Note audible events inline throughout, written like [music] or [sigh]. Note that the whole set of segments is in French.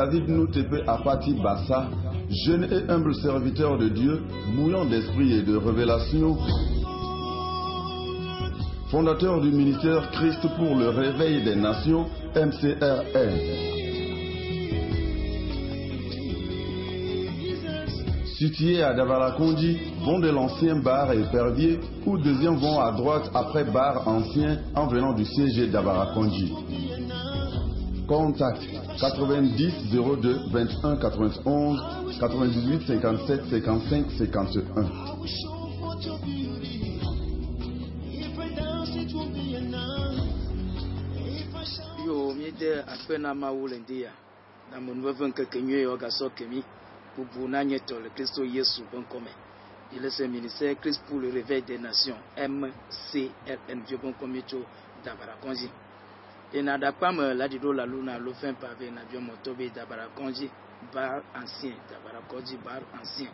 David Noutepe Apati Bassa, jeune et humble serviteur de Dieu, bouillant d'esprit et de révélation, fondateur du ministère Christ pour le réveil des nations, MCRN. Situé à Davarakondi, vont de l'ancien bar Épervier ou deuxième vont à droite après bar ancien en venant du CG Davarakondi. Contact 90 02 21 91 98 57 55 51. yo miede akpe na mawu le ndi ya na mɔnuveve ŋkeke nyuie yɔ gasɔ kemi bubu na nye tɔ le kristo yesu ƒe ŋkɔme yi le se ministère christ pour le réveil des nations. Mcrn vie ƒe ŋkɔme tso yina ɖakpa me la ɖiɖo la luna alo fɛn pave na biɔ mɔtɔ be dabara kɔnzi bar ancien dabara kɔnzi bar ancien.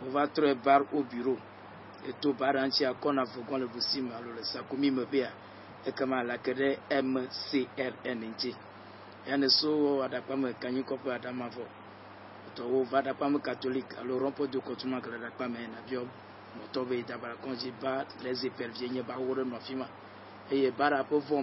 O va trɔe bar au bureau. Eto bar ŋuti akɔna vɔgɔn le ɖusi me alo le sakomi me bea ekema la ke ɖe mcrn ŋuti yane so aɖakpame kanyi kɔƒe aɖamavɔ tɔwo va aɖakpame catholique. Alo rɔmpo do kɔtuma ke le aɖakpame na biɔ mɔtɔ be dabara kɔnzi ba les éperviers nye ba wo ɖe nɔ afi ma eye bara ƒe vɔ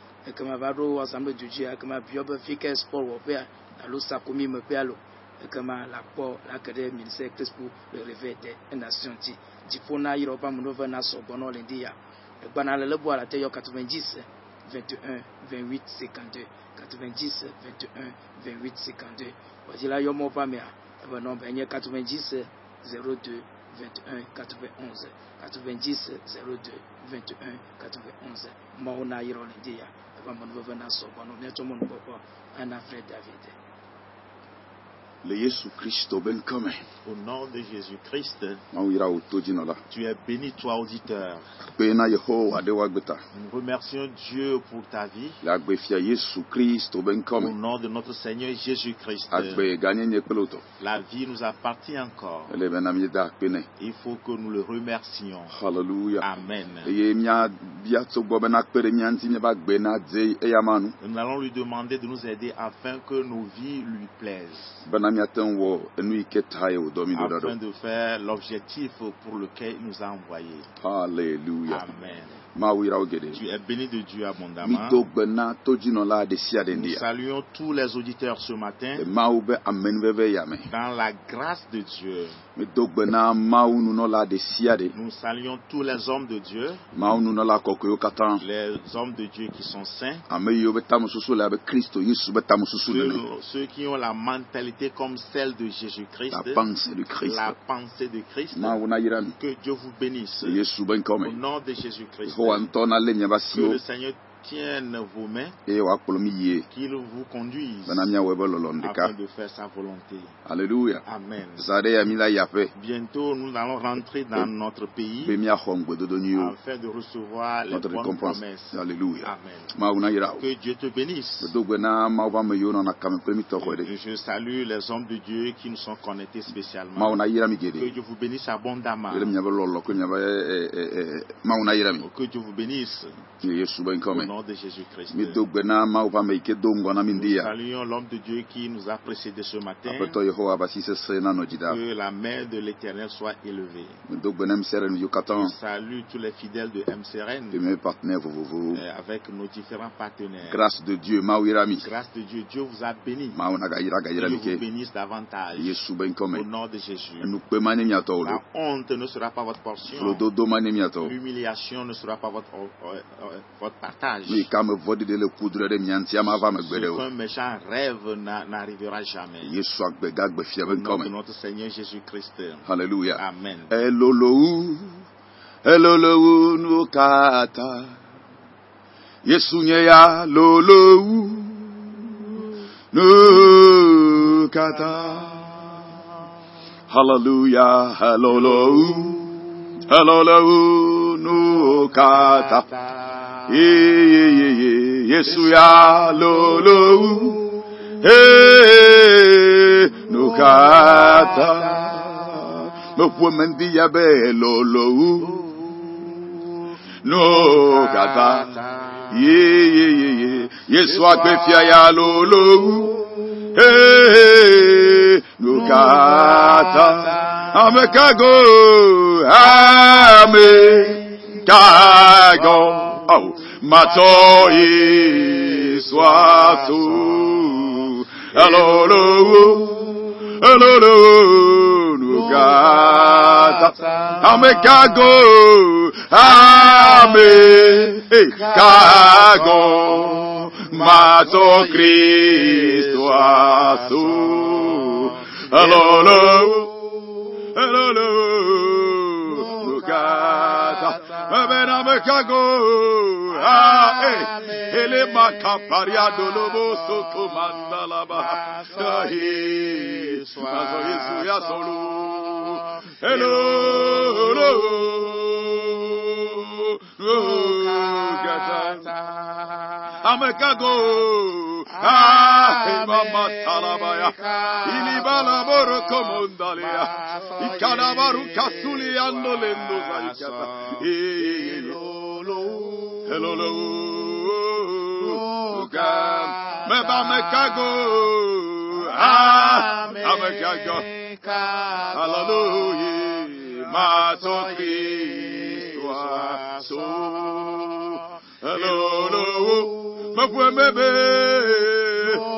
ekema va ɖo assemblée de dieu ekema biɔ be fi ke sport wɔƒea alo sakomi me ƒe alo ekema la kpɔ la ke ɖe ministère christ pour le ti. Dziƒo na lebo ala te yɔ 90 21 28 52 90 21 28 52 wɔdzila yɔ mɔ ƒe amea ebe nɔmba enye 90 02 21 91 90 02 21 91 mawo na ebe amenuveve na sɔgbɔ nɔ miatsɔ mɔnukpɔkpɔ ana fred david Le Yesu Christ ŋkɔme. Au nom de to dzinɔla. tu es béni, toi auditeur. Nous remercions Dieu pour ta vie. Christ ƒe Au nom de notre Seigneur kple wotɔ. La vie nous appartient encore. Il faut que nous le remercions. Hallelujah. Amen. Nous allons lui demander de nous aider afin que nos vies lui plaisent. Afin de faire l'objectif pour lequel il nous a envoyés. haleluya Amen. Tu es béni de Dieu abondamment. Nous saluons tous les auditeurs ce matin. Me. Dans la grâce de Dieu. Nous saluons tous les hommes de Dieu, les hommes de Dieu qui sont saints, ceux, ceux qui ont la mentalité comme celle de Jésus-Christ, la pensée de christ. La pensée de Christ. Que Dieu vous bénisse. le yesu be Au nom de Jésus-Christ. ko wa n tɔnalen tienne vos mains, qu'il vous conduise afin de faire sa volonté. Alléluia. Amen. Bientôt, nous allons rentrer dans notre pays afin de recevoir les bonnes récompense. promesses. Alléluia. Amen. Que Dieu te bénisse. Je salue les hommes de Dieu qui nous sont connectés spécialement. Que. Dieu vous bénisse abondamment. Na yira mi. Que Dieu vous bénisse. Nom de Jésus-Christ. Nous saluons l'homme de Dieu qui nous a précédés ce matin. Que la main de l'éternel soit élevée. Je salue tous les fidèles de MCRN euh, avec nos différents partenaires. Grâce de Dieu. Grâce de Dieu, Dieu vous a béni. Dieu vous bénisse davantage. Yesu be Au nom de Jésus. La honte ne sera pas votre portion. L'humiliation ne sera pas votre, euh, euh, votre partage. Megbe Ce qu'un méchant rêve n'a- n'arrivera jamais. nom de notre Seigneur Jésus-Christ. haleluya Amen. Hallelujah, hallelujah, hallelujah, no yeyeyeye Yesu ya lolowu ee nukata mokpome ndị ya be lolowu nukata yeyeyeye Yesu akpefia ya lolowu ee nukata amekago amekago. Oh, au matoi swatu. Alolo alolo nugata amekago ame kago mato Cristo azul alolo alolo Mabena mekago. Ah, eh. Ele makaparia dolobo. Dahi. Mazo Yesu. Amekago. Ah, mama talabaya. Ilibala boro komondalia. Ikanabaru kasuli ando lendo zaikata. Hello, hello. Meba mekago. Ah, amekago. Hallelujah. Mato Cristo aso. Hello, Oh.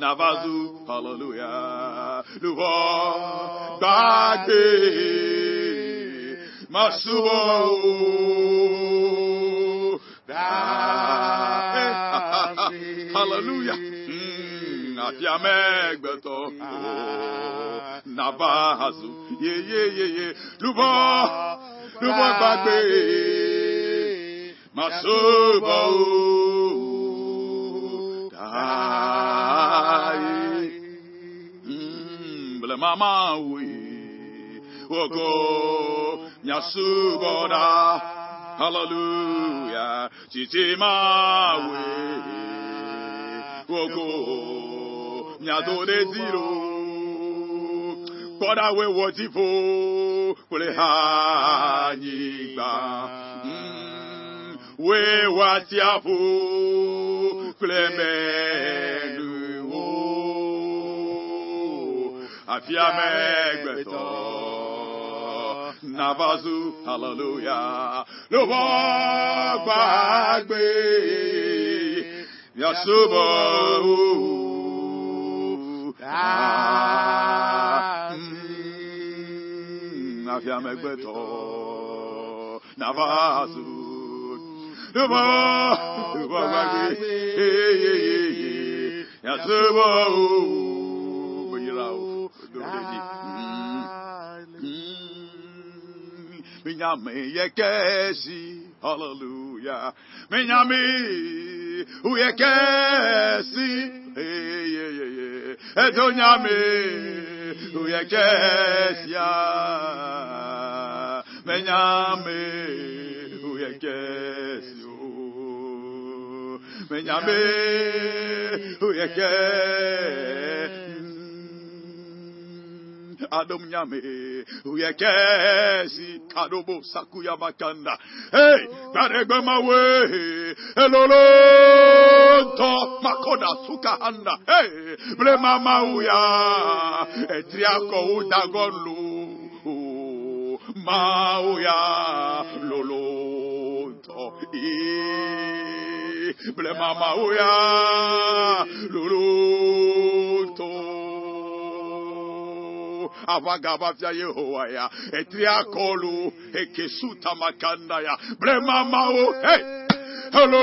Navazu, hallelujah. Lùwọ́ [laughs] Hallelujah na fia megbeto ah. naba bahazu ye ye ye ye. Lubo. Lubo gbagbe. Masoba o. Dai. Mm, Mbele mama wako, ogo nyasuboda hallelujah. Chitima we ah. ogo nyadoreziro kpọdawe wọtifo kwere ha anyị gba. Mm, Wee wasịafo kwere menuwo afiamegbeto navazu hallelujah. Lọwọ gbàgbé yasubahu asi nafiamegbeto navasu Duma, duma wagi, ye ye ye ye, yasuwa o, banyira o, dodeji. Mm. Mm. Minyame yekesi, hallelujah. Minyame uyekesi, ye ye ye edonyame uyekesia. Menyame uyekesio menyame uyekesio Adomnyame, Nyame, Uyekesi, Kadobo Sakuya Bakanda. Hey, Karebe Mawe, Elolonto, Makoda Sukahanda. Hey, Blema Mauya, Etriako Udagonlu, Mauya, Lolonto. Blema Mauya, Lolonto. abagabavya Yehowa ya etriakolu ekesuta makanda ya bremamao hey. Hello,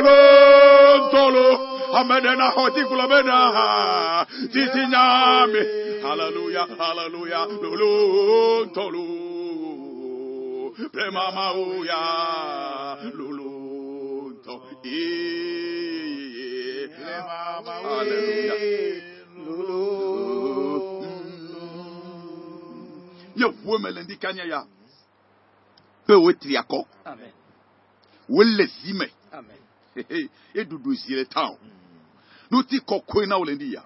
amedena hoti kulabena titinyame haleluya haleluya lulu tolu. Prema mauya lulu to. E prema mauya yɛhue mɛlɛndi kanya ya. Pe wotiri akɔ wolɛ si mɛ edudu zire tan. Nuti kɔkɔe na wolɛndi ya.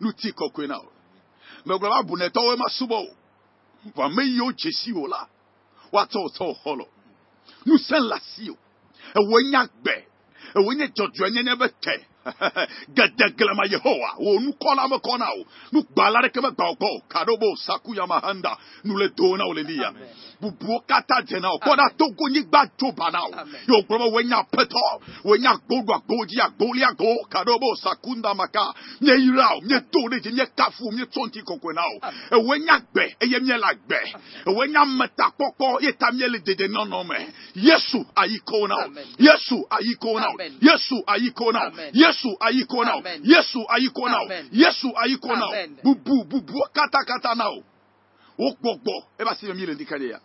Nuti kɔkɔe na mɛgulaba wo ma subɔ o wa meyi o jesi o la. Wa tɔ o tɔ o hɔlɔ nusɛn lasi o ɛwɔ e nya gbɛ ɛwɔ e nya jɔjɔ nyɛnyɛ bɛ tɛ. [laughs] gɛdɛgɛlɛma yehowa wo nu kɔlama kɔnawo nu gbalare kɛmɛ gbawkɔ kadobo sakuya mahanda nu le donawo le liya bubuwo kata jɛnawo kɔda togo nyigba jo banawo yo gblɔma wo nya pɛtɔ wo nya gbodo agbodzi agboliago kadobo sakunda maka nye yirawo nye do ne dzi nye kafu nye tsɔnti kɔkɔe nawo ewoe nya gbɛ eye mie la gbɛ ewoe nya metakpɔkpɔ ye ta mie le dede nɔnɔ me yesu ayikowo nawo yesu ayikowo nawo yesu ayikowo nawo yesu Yesu ayiko now. Yesu ayiko now. Yesu ayiko now. Bubu bubu kata kata now. Okpokpo eba si mi le ndikale ya.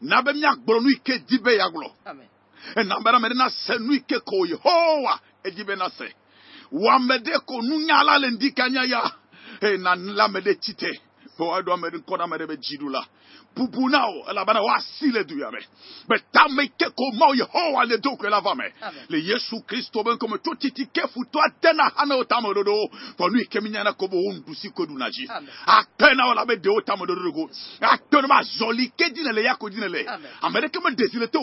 Na be mi agboro nu ike dibe ya glo. Amen. E na mbara mere na se nu ike ko Yehova edibe na se. Wa mede ko nu nyala le ndikanya ya. E na nla mede chite. Bo adu amede kona mede be jidula bubunao elabana wasile du yame. Betameke komao wa le doku elavame le yesu kristo ben kome totitike futo atena hana o otame dodo. Fonu ike minyana kobo ondusi kodunaji atena olabe de otame dodogo atena ma zoli ke dinele yako dinele Amerika me desile te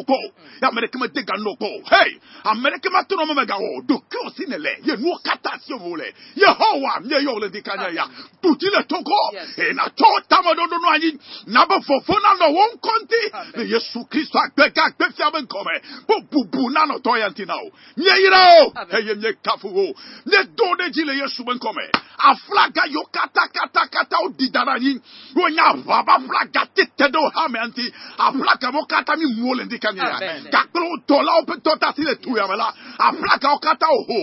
ya Amerika me degano ko. hey! Amerika ma tono me gawo doki osinele ye nu kata si ovole yehowa mye yo le dikanya ya. Tutile toko ena e to tame dodo no anyi. Nabofo Φωνάζω όν κόντι. Με Ιησού Κρίστο αγκέκα αγκέφτιαμε κόμε. Που μπουμπουνάνο το έντιναο. Μια ηραό. Έγε μια καφουγό. Μια ντόνετζι λε Ιησού μεν κόμε. Αφλάγκα γιο κατά κατά κατά ο δινταρανί. Ονιά βαμπα φλάγκα τίτεντο χάμε αντι. Αφλάγκα μου κατά μη μόλεντι κανιά. Κακρό τόλα ο πεντώτα θύλε του αμελά. Αφλάγκα ο κατά ο χω.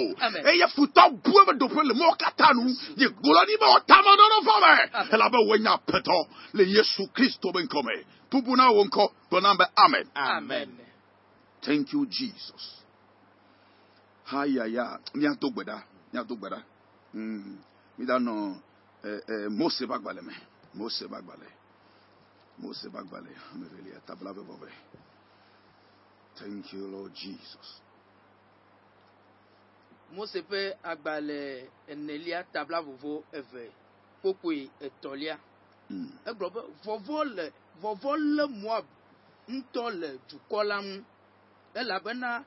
Έγε φουτά μπουέμε το πέλε μό κατά νου. Γε γουλανί με ο τάμανο νοφάμε. Ελαβε ονιά πετώ. Λε Ιησού Κρίστο με nkɔmɛ pupu na wo nkɔ tɔna amen. amen. thank you jesus. hayaya ní ato gbẹdá ní ato gbẹdá mm. mi dáná ẹ ẹ mose bá gbalẹ mẹ mose bá gbalẹ mose bá gbalẹ amẹrẹlẹ ẹ tabla bẹ bọ thank you lord jesus. mose ƒe agbalẽ enelia tabla vovo eve kpokpoe etɔlia. Mm. Egblɔ be vɔvɔ le vɔvɔ lé Moab ŋutɔ le dukɔ la ŋu elabena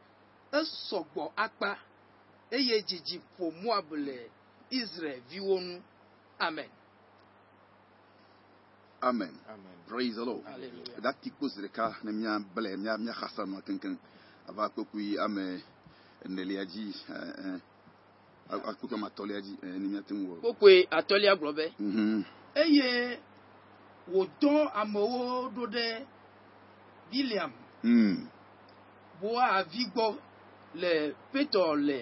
esɔgbɔ akpa eye dzidzi ƒo Moab le Israelviwo ŋu. Amen. amen Amen. praise the lord Hallelujah. ɖati kpo zi ɖeka ne mía ble mía mía xasa nua keŋkeŋ ava kpokui ame enelia dzi eh, eh, akpokui ame atɔ̃lia dzi eh, ne míate ŋu wɔ Kpokpoe atɔ̃lia gblɔ be Mhm. eye wòdɔ amewo ɖo ɖe Biliam Mm. boa avi gbɔ le Petro le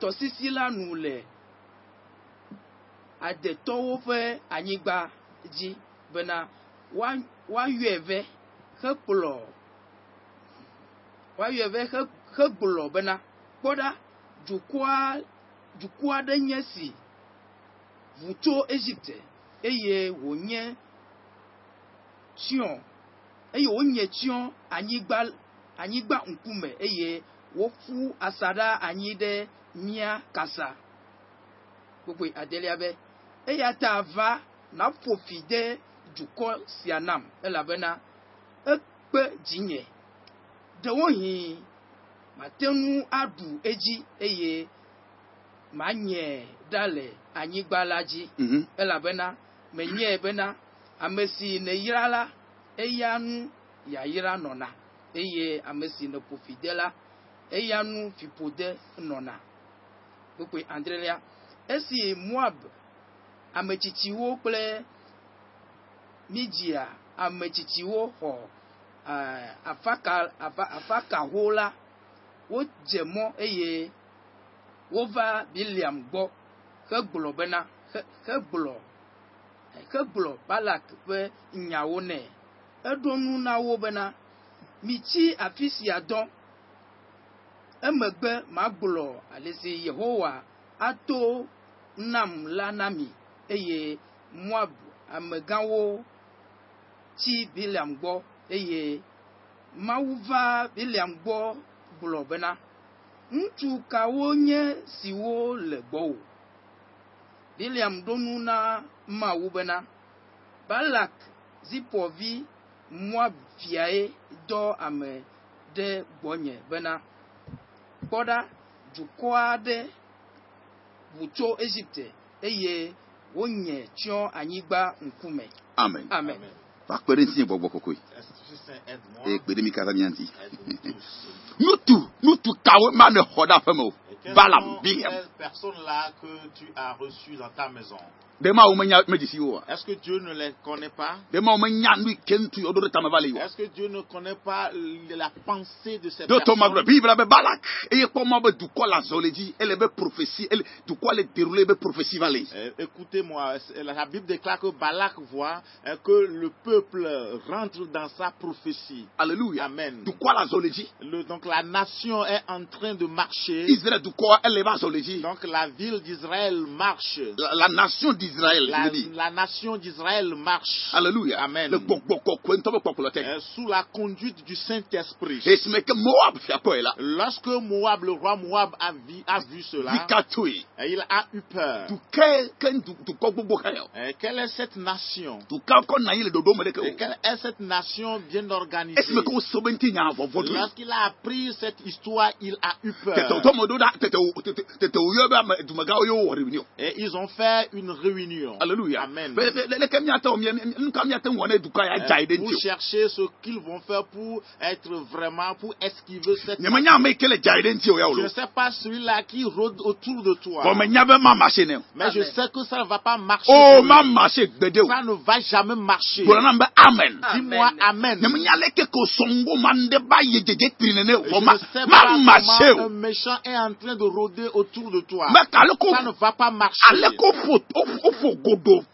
tɔsisi la nu le adetɔwo ƒe anyigba dzi bena woa- woayɔe vɛ hekplɔ woayɔe vɛ he- hegblɔ bena kpɔɖa dukɔa dukɔ aɖe nye si ʋu tso Egypte eye wònye tsyɔ eye wonye tsyɔ anyigba anyigba ŋkume eye woƒu asaɖa anyi ɖe mía kasa gbogbo adelia be eya ta va naƒo fi de dukɔ sia nam elabena ekpe dzinye ɖewohi mate ŋu aɖu edzi eye manye ɖa le anyigba la dzi Mhm. elabena menye bena ame si ne yra la eya nu yayra nɔna eye ame si ne ƒo fi de la eya nu fiƒode nɔna gbogbo adrelia esi moab ametsitsiwo kple midia ametsitsiwo xɔ afaka afa afakaho la wodze mɔ eye wova biliam gbɔ hegblɔ bena he- hegblɔ balak ƒe nyawo nɛ. Eɖo nu na wo bena mitsi afi sia dɔ. Emegbe magblɔ ale si yehowa ato nam la na mi eye moab amegãwo tsi biliam gbɔ eye mawu va biliam gbɔ gblɔ bena. Ŋutsu kawo nye siwo le gbɔwò. Biliam ɖo nu na mawu bena balak zipɔvi moab fiae dɔ ame ɖe gbɔnye bena. Kpɔɖa dukɔ aɖe ʋu tso egipte eye wonye tsyɔ anyigba ŋkume amen. Amen. Va kpe ɖe ŋutinye gbɔgbɔ kɔkɔe eye kpe ɖe mi katã mía ŋuti nutu nutu kawo ma ne xɔ ɖe aƒe me o Biliam ces personnes-là que tu as reçues dans ta maison? Oa Est-ce que Dieu ne les connaît pas? Oa Est-ce que Dieu ne connaît pas la pensée de le yi Euh, Écoutez-moi, la Bible déclare que Balak voit euh, que le peuple rentre dans sa prophétie. alléluia. Amen. le donc la nation est en train de marcher. Donc la ville d'Israël marche. la, la nation d'israël La, nation d'Israël marche. alléluia Amen. Euh, sous la conduite du Saint-Esprit. Lorsque Moab, le roi Moab a vu, a vu cela, euh, il a eu peur. Euh, Quelle est cette nation? Et quelle est cette nation bien organisée? Lorsqu'il a appris cette histoire, il a eu peur. Et ils ont fait une réunion. Alléluia. Amen. Euh, o chercher ce qu'ils vont faire pour être vraiment, pour esquiver cette Je ne sais pas celui-là qui rôde autour de toi. o Mais je sais que ça ne va pas marcher. o pour ma lui. marché gbede o Ça ne va jamais marcher. amen Dis-moi Amen. Je ne sais pas comment un méchant est en train de rôder autour de toi. Ça ne va pas marcher. wofɔ godo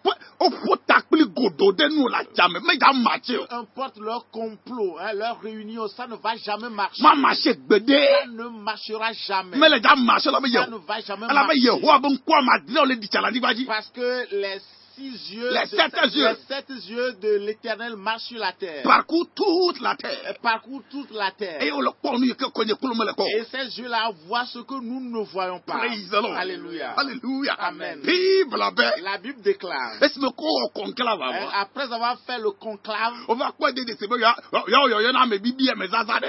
wofɔ takpli godo ɖe nu le adzame me ya matse o. importe leur complot hein, leur réunion ça ne va jamais marcher. ma marcher gbede. ça ne marchera jamais. mele ja marcher la be yewo. ça ne va jamais marcher. ala be yewo abe ŋkua ma dina le di tsa la nigba parce que les six yeux, Les de, sept yeux. les sept yeux de l'éternel marchent sur la terre. parcourt toute la terre parcourent toute la terre. Et ces yeux-là voient ce que nous ne voyons pas. Alléluia. alléluia Amen. bible La Bible déclare, après avoir fait le conclave,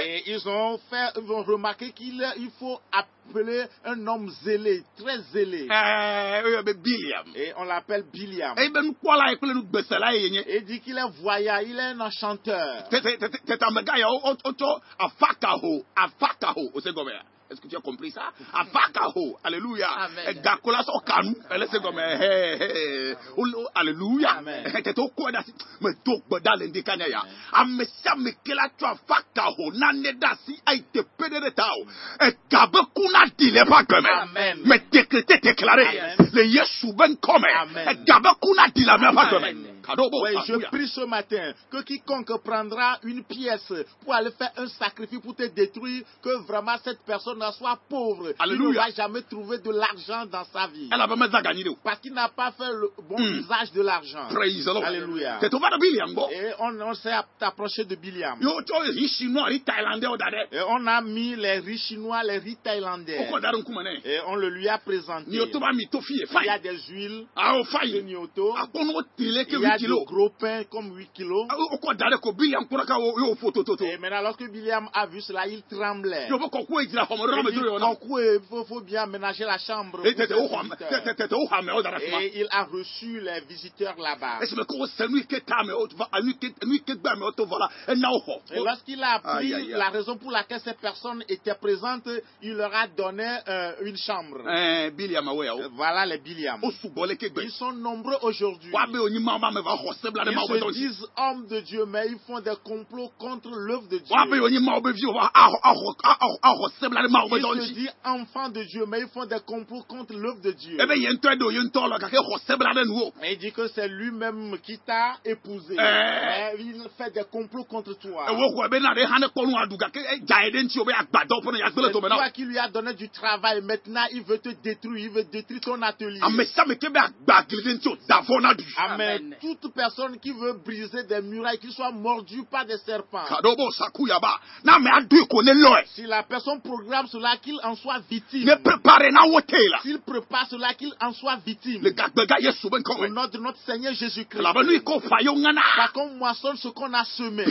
et ils ont fait, ils ont remarqué qu'il il faut appeler un homme zélé, très zélé. oyɔ be biliam Et on l'appelle Biliam. ebe nukpɔla yi kple nugbesela ye nye. edikile vuaya ile na chanteur. tete tete tete amegã ya wotsɔ afakaho afakaho ose gɔmea. Gɔmɛ ya est ce que tu as compris ça? Afakaho alléluia. Amen. gako la sɔ kanu ele se gɔmɛ hɛhɛ alléluia Amen. tete o kɔ da si mɛ to gbɛda le ŋdi kanya ya ame sia ame ke la tsɔ afakaho nane da si ayi te pe ɖe ɖe ta o ega be kuna di le eƒe agbe Amen. me mɛ décrété déclaré. Le yesu be ŋkɔme Amen. ega be kuna di Oui, je prie ce matin que quiconque prendra une pièce pour aller faire un sacrifice pour te détruire, que vraiment cette personne soit pauvre. Il ne va jamais trouver de l'argent dans sa vie. de. Parce qu'il n'a pas fait le bon Mm. usage de l'argent. Alléluia. Et on, on s'est approché de Biliam. Et on a mis les riz chinois, les riz thaïlandais. Et on le lui a présenté. Il y a des huiles awo de fayi Nyoto. ke Il y a huit du kilos gros pain comme 8 kilos. tototo Et maintenant, lorsque Biliam a vu cela, il tremblait. Il faut, faut bien aménager la chambre. Et il a reçu les visiteurs là-bas. Et lorsqu'il a appris la raison pour laquelle ces personnes étaient présentes, il leur a donné euh, une chambre. ɛɛ biliam awo ya Euh, o Voilà les Biliam. Ils sont nombreux aujourd'hui. Ils se disent hommes de Dieu, mais ils font des complots contre l'œuvre de Dieu. Ils se disent enfants de Dieu, mais ils font des complots contre l'œuvre de Dieu. ɖe nuwo Mais il dit que c'est lui-même qui t'a épousé. Eh. Mais il fait des complots contre toi. C'est toi qui lui as donné du travail. Maintenant, il veut te détruire. Il veut détruire ton atelier. ɖu Amen. Amen. Toute personne qui veut briser des murailles, qui soit mordu par des serpents. Si la personne programme cela, qu'il en soit victime. S'il prépare cela, qu'il en soit victime. Au nom de notre Seigneur Jésus-Christ. Parce qu'on moissonne ce qu'on a semé.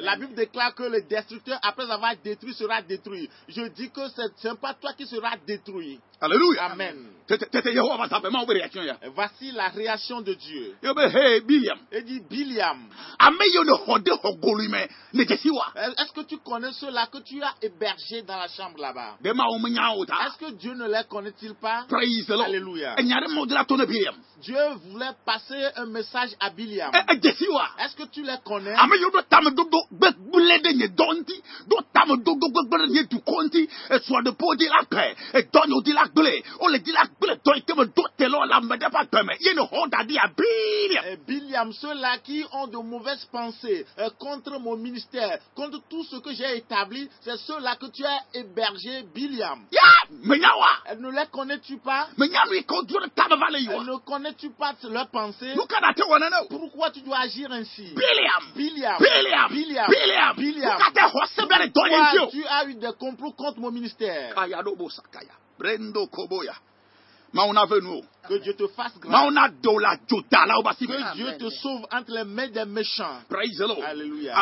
la Bible déclare que le destructeur, après avoir détruit, sera détruit. Je dis que c'est- ce n'est pas toi qui seras détruit. Alléluia. Amen. Et Voici la réaction de Dieu. ye be he biliam Il dit, Biliam, euh, est-ce que tu connais ceux-là que tu as hébergés dans la chambre là-bas? Est-ce que Dieu ne les connaît-il pas? Alléluia. Dieu voulait passer un message à Biliam. e edzesi wa. Est-ce que tu les connais? Ame yiwo ɖo tamedodo gbegblẽ ɖe nye dɔ ŋuti ɖo tamedodo gbegblẽ ɖe nye dukɔ ŋuti esrɔ̃ɖeƒewo di la gbɛ edɔnyewo di la gblẽ wole di la gblẽ dɔ yi ke me do telɔ le ame ɖe ƒe agbe me ye ne xɔ da ɖi abilia Euh, Biliam, ceux-là qui ont de mauvaises pensées euh, contre mon ministère, contre tout ce que j'ai établi, c'est ceux-là que tu as hébergés, Biliam. wa Euh, Ne les connais-tu pas? Wa Ne connais-tu pas leurs pensées? Pourquoi tu dois agir ainsi? Biliam Biliam, biliam Biliam, biliam Biliam. o tu as eu des complots contre mon ministère? Brendo Koboya. Mas on a venu. Que Dieu te fasse grâce. Que Dieu te sauve entre les mains des méchants. praise the lord. Alléluia.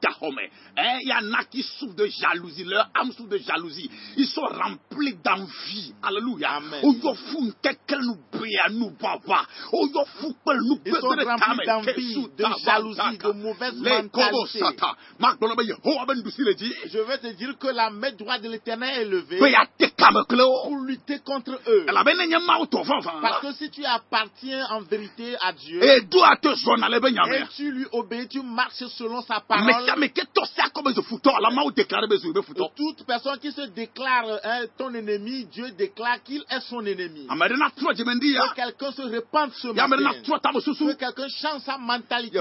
gaxɔme eh ya na qui souffre de jalousie. Leur âme souffre de jalousie. Ils sont remplis d'envie. Alléluia. Ils sont remplis d'envie, de jalousie, de mauvaise mentalité. dzi Je vais te dire que la main droite de l'éternel est levée pour lutter contre eux. Parce la que si tu appartiens en vérité à Dieu et nyamea tu lui obéis, tu marches selon sa parole. futɔ Toute personne qui se déclare hein, ton ennemi, Dieu déclare qu'il est son ennemi. Que quelqu'un se répande ce matin. Que quelqu'un change sa mentalité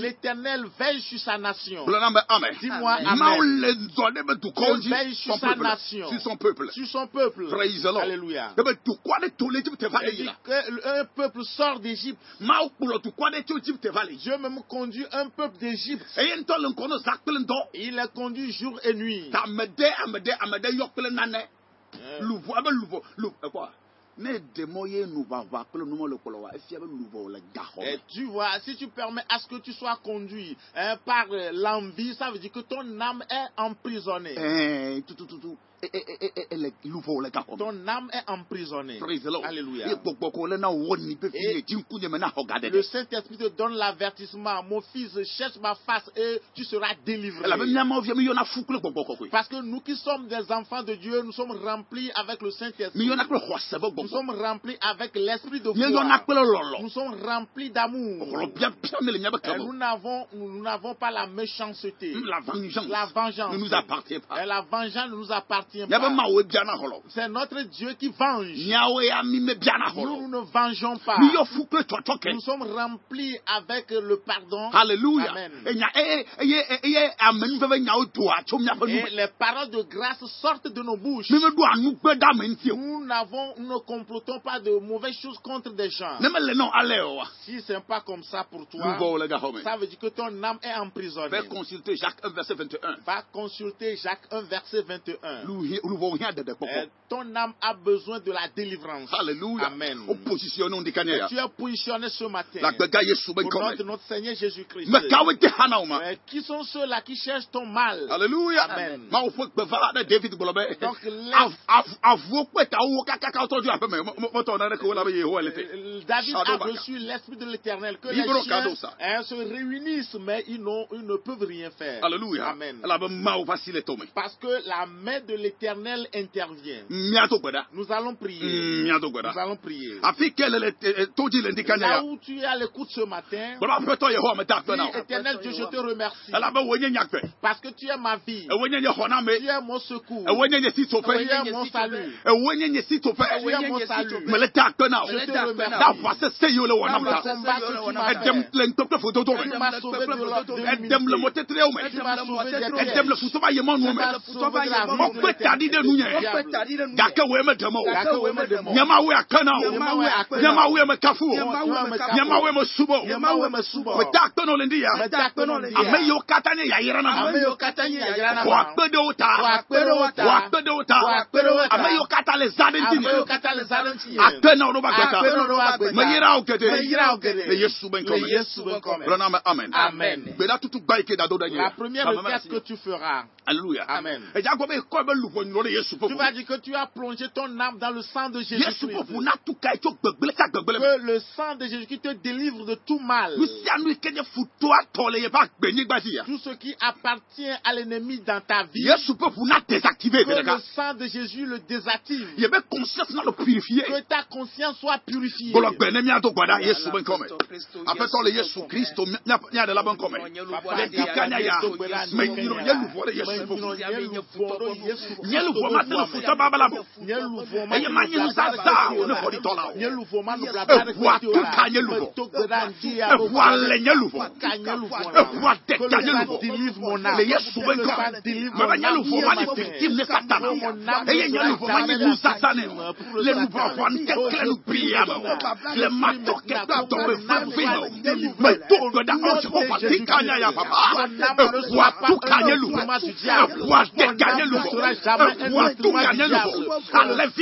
L'éternel veille sur sa nation. Dis-moi Amen. Veille sur son sa peuple nation. sur son peuple Sur son peuple. praise the lord Alléluia. dit qu'un peuple sort d'Égypte. Dieu même conduit un peuple d'Égypte. Il les conduit jour et nuit. Euh, luʋɔ ebe luʋɔ lu ekɔ ne ɖe mɔ ye nu ʋaʋa kple numɔ le gaxɔ Et tu vois, si tu permets à ce que tu sois conduit hein, par euh, l'envie, ça veut dire que ton âme est emprisonnée. ɛɛ tutututu e- e- e- e- le gaxɔ me Ton âme est emprisonnée. Alléluia. le Et- Saint-Esprit te donne l'avertissement. Mon fils, cherche ma face et tu seras délivré. Parce que nous qui sommes des enfants de Dieu, nous sommes remplis avec le Saint-Esprit. Nous sommes remplis avec l'esprit de foi. Nous sommes remplis d'amour. Et nous n'avons, nous nous n'avons pas la méchanceté. la vengeance La vengeance. ne nous appartient Et pas la vengeance ne nous appartient pas. C'est notre Dieu qui venge. Nous, ne vengeons pas. Nous sommes remplis avec le pardon. Alléluia. Amen. Et les paroles de grâce sortent de nos bouches. Nous n'avons, nous ne complotons pas de mauvaises choses contre des gens. Ne mele nɔ ale o wa. Si c'est pas comme ça pour toi, ça veut dire que ton âme est emprisonnée. Fais consulter Jacques 1 verset 21. Va consulter Jacques 1 verset 21. Euh, ton âme a besoin de la délivrance. Amen. Tu es positionné ce matin. Au nom de notre Seigneur Jésus-Christ. Euh, qui sont ceux-là qui cherchent ton mal? Amen. david Donc, laisse- a reçu l'esprit de l'éternel. Que les chiens hein, se réunissent, mais ils, n'ont- ils ne peuvent rien faire. hallelujah Amen. Parce que la main de l'éternel intervient. miato gbɛda Nous allons prier. miato Nous allons prier. ndi kanyɛ Là où tu es à l'écoute ce matin, na dis, éternel Dieu, je te remercie. Parce que tu es ma vie. Tu es mon secours. Tu es mon salut. Tu es mon salut. Je te remercie. tu m'as sauvé de bɛ tadi de nu yɛ gake wo eme dɛmɛ o nyamawo ya kana o nyamawo eme kafu o nyamawo eme subɔ o mɛ taa akpɛnɔ le ndi ya ame yiwo katã nye yayira na ma wɔ akpɛ ɖewo ta wɔ akpɛ ɖewo ta ame yiwo katã le za ɖe ŋti me akpɛnɔ ɖo ba gbata me yira o gede le yesu be ŋkɔme gblɔ na me amen. Gbeɖa tutu gba yi ke da do ɖe nye la première fiasque tu feras. Alléluia. Amen. Ejagbɔ be kɔ be tu vas dire que tu as plongé ton âme dans le sang de Jésus-Christ. me. Que le sang de Jésus qui te délivre de tout mal. Tout ce qui appartient à l'ennemi dans ta vie. Que le sang de Jésus le désactive. Que ta conscience soit purifiée. Gblɔ nye luvoma se lufuta babala mo eye ma nye nzaza o. Ne kɔdi tɔ la o eʋua tuka nye luvɔ eʋua lɛ nye luvɔ eʋua tɛta nye luvɔ le ye sube ka mɛ nye luvɔ ma nye fiti ne ka na eye nye luvɔ ma nye nzaza ne le luvɔ fɔ n tɛ kile nu biya ma le ma tɔ kɛ tɔ bɛ fɛn fɛn ma mɛ to dɔ da aw sɛ ko fa ti ka ɲa ya papa. eʋua tuka nye luvɔ eʋua tɛta nye luvɔ. Jamais un instrument du diable. Enlève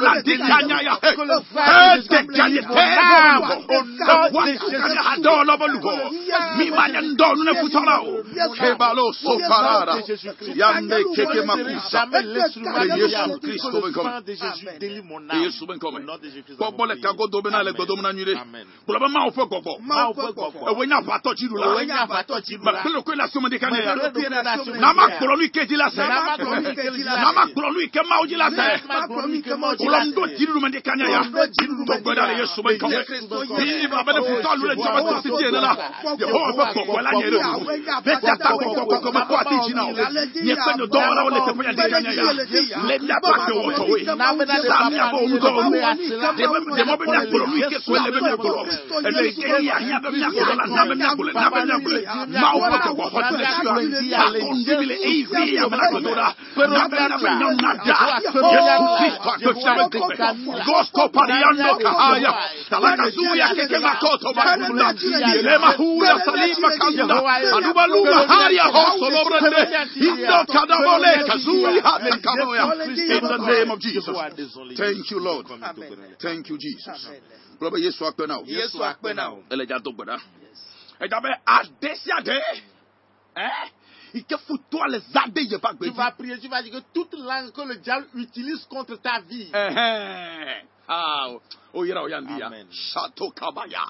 la décagnaya. Aide galitéabo. Wakakanya adolo bolugo. Mimanya ndonu ne futarao. Kebalo sotarara. Yande keke makusa. Le Yesu Christo ben kome. Le Yesu ben kome. Gbogbo le kago domina le gbodomina nyire. Gbogbo ma ofo gbogbo. Ma ofo gbogbo. Ewe nya fatọ jiru la. Ewe nya fatọ jiru la. Ma pele ko la somo de kanaya. Na ma koro mi keji la sa. Nama nu yi ke mawo dzi la sɛ wòlɔ ŋdo dzi nuɖume ɖeka kanya ya. Tɔgbe ɖa le yesu be kɔme yi abe ne futɔ lu le dzaba to siti ene la yehowa ƒe kɔkɔe la nye ɖe do ne tata kɔkɔkɔkɔ me kɔ ati dzi na o nye kpe ne dɔwɔlawo le teƒe ya. ɖeka nya ya le miaba ke wɔtɔwoe sa miabe wo ŋdɔ wo dɛmɔ be miakplɔ nu yi ke koe le be miakplɔ ene yi ke ya hiã be miakplɔ la na be miakplɔ na be miakplɔ mawo ƒe kɔkɔ ya me la gbɔdɔ. In the name of Jesus. Thank you, Lord. Thank you, Jesus. Brother, yes, walk now. Yes, walk now. Eh? Tu vas prier, tu vas dire que toute langue que le diable utilise contre ta vie, Ɛhɛn. Ah, oyira oya ndi ya sato kabaya.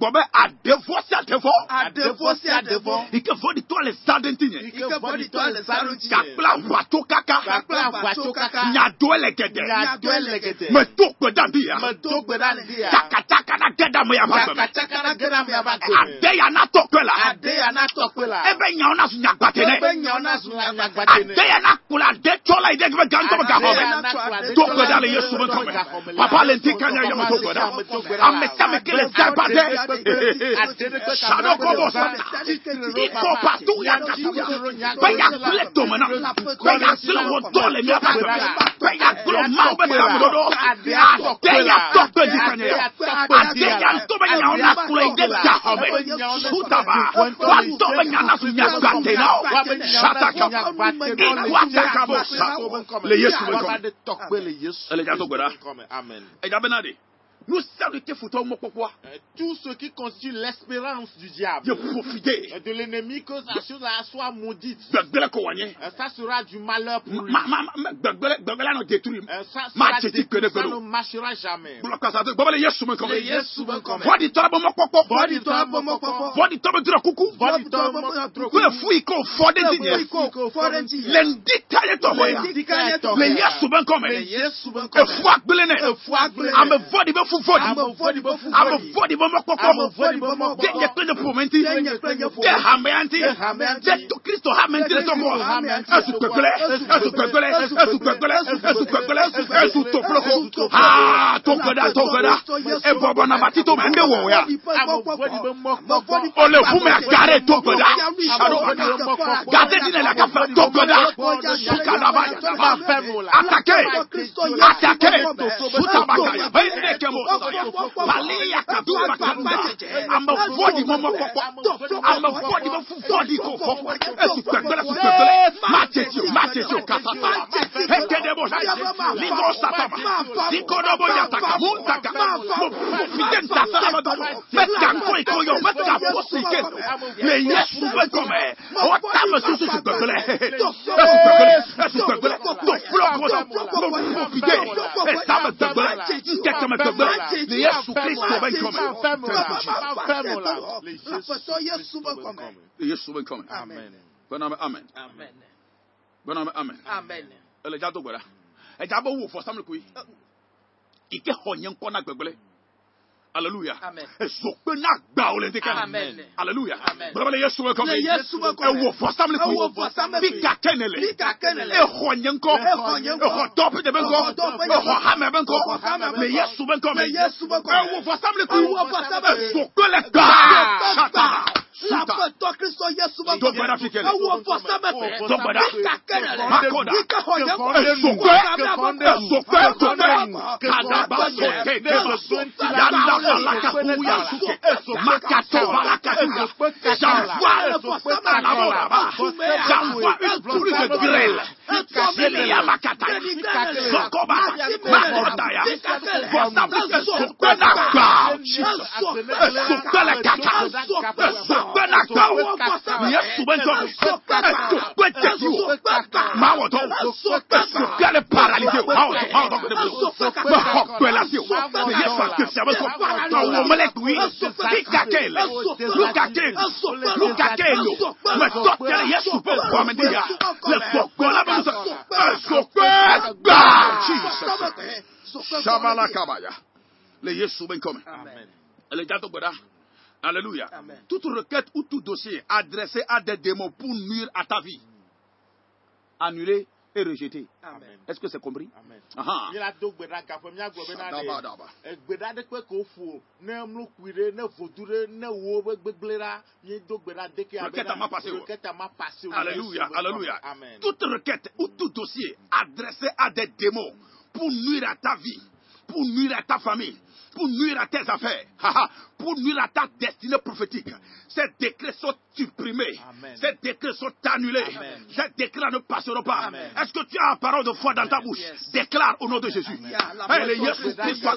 Gbɔbɛ adefo si adefo adefo si adefo ikefo di tɔ le sadenti nye ikefo di tɔ le sadenti nye kakpla wato kaka kakpla wato kaka nyado le gɛdɛ nyado le gɛdɛ mɛ to gbɛda ndi ya mɛ to gbɛda ndi ya takataka na gɛda mi yaba gbɛmɛ takataka na gɛda mi yaba gbɛmɛ ade ya na tɔ kpe la ade ya na tɔ kpe la. Ebe nyawo na sun nyagbate ne ebe nyawo na sun nyagbate ne ade ya na kola ade tɔ la yi de gbɛ gan tɔ bɛ gan kɔ bɛ to gbɛda. palentika ya ya matogo sana iko na na le amen ẹja. Mokokwa. Euh, Tout ce qui constitue l'espérance du diable, De l'ennemi, que sa chose soit maudite. Euh, Ça sera du malheur pour lui. Ça, sera détruit, ça ne marchera jamais. Le fufo di amo fo di bɔmɔ kɔkɔ de nye kpe ne pomɛnti de hamɛyanti de to kristo hamɛnti le tɔmɔ esu gbɛgbɛlɛ esu gbɛgbɛlɛ esu gbɛgbɛlɛ esu gbɛgbɛlɛ esu tɔflɔkɔ haa tɔgbɛda tɔgbɛda ebɔbɔ namati to mɛ n bɛ wɔ ya. Ole fún mi agare tɔgbɛda gade di ne la ka fɛ tɔgbɛda sukalaba atake atake sutabaka eyi ne kɛ mo. Kadu bakanda. Ame vodi momo koko. Ame vodi mo fu vodi ko koko. Su kwekwele. Machetio. Machetio kasata. Hekede bo shaya. Ligo satama. Sikodo bo yataka. Muntaka. Mo fiden tasala madono. Metka ko iko yo. Metka posi keso. Le yesu susu. Mo de Yesu Kristo bɛ nkɔmɛ. De Yesu bɛ nkɔmɛ. Bɛna bɛ amen. Bɛna bɛ amen. Ɛlɛ ja do gbɛra. Ɛja wo fɔ samuli koyi. Ike xɔ nye ŋkɔ na gbɛgblɛ. Hallelujah. Amen. So, na gba o le. Amen. Hallelujah. Amen. Bọ̀dọ̀bọ̀lẹ̀ Yesu wẹ̀ kọ́ mi. Yesu wẹ̀ kọ́ mi. Ewo fọ sámi kun. Ewo fọ sámi kun. Bika kẹ́nẹ̀lẹ̀. Bika kẹ́nẹ̀lẹ̀. Exɔ nye ŋkɔ. Exɔ nye ŋkɔ. Exɔ dɔpɛ de bɛ ŋkɔ. Exɔ hamɛ bɛ ŋkɔ. Exɔ hamɛ bɛ ŋkɔ. Le Yesu bɛ ŋkɔ mi. Le Yesu bɛ ŋkɔ mi. Ewo fɔ sámi kun. Ewo fɔ sámi kun. Ezokpe le ke xɔ nye ŋkɔ. Esokwe, esokwe, esokwe, kadaba sote kema, yanda balaka kuya suke, makato balaka suya, j'envoie le prophète la moraba, j'envoie une pluie de grêle, makata, sokoba, esokwe Jesus. Shabalakabaya. Le yesu ɖa alléluia Amen. toute requête ou tout dossier adressé à des démons pour nuire à ta vie annulé et rejeté Amen. est-ce que c'est compris Amen. Aha. Requête reketa ma passé. Alléluia, alléluia. Amen. Toute requête ou tout dossier adressé à des démons pour nuire à ta vie, pour nuire à ta famille, pour nuire à tes affaires, pour nuire à ta destinée prophétique. Ces décrets sont supprimés. Amen. Ces décrets sont annulés. Amen. Ces décrets ne passeront pas. Est-ce que tu as une parole de foi dans ta bouche Yes. Déclare au nom de Jésus. Hey, le Yesu Christ soit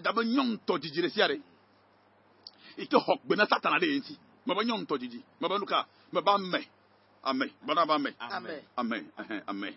dabe nyɔn tɔ didi le sia de yi ke xɔ gbe na satana ɖe yen ti mɛ bɛ nyɔn didi mɛ bɛ nuka mɛ bɛ amɛ amɛ bana bɛ amɛ amɛ amɛ ɛhɛn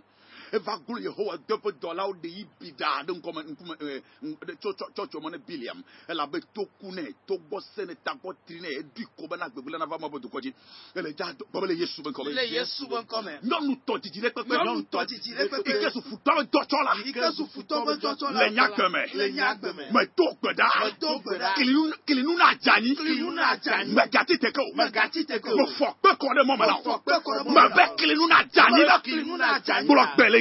eva glo yehowa de ƒe dɔlawo ɖe yi bi da ɖe ŋkɔme ŋkume ɛ ŋ- ɖe tso tso tsɔtsɔ me ne biliam elabe to ku nɛ to gbɔ se ne tagbɔ tri nɛ eɖui ko bena gbegblẽ nava ma be dukɔ dzi ele dza do bɔbɔ le yesu be ŋkɔme Le Yesu be ŋkɔme. nyɔnu tɔ dzidzi ɖe kpekpe Nyɔnu tɔ dzidzi ɖe kpekpe. ike su futɔ be dɔtsɔ la Yi ke su futɔ be dzɔdzɔ la. le nyagbe Le me nyagbe me. do gbe ɖa Me do gbe ɖa. kilinu kilinu na dzanyi Kilinu na dzanyi. me gati teke o Me gati teke o. me fɔ kpe kɔ ɖe la Me fɔ be kilinu na dzanyi la kilinu na dzanyi gblɔ la. gbe le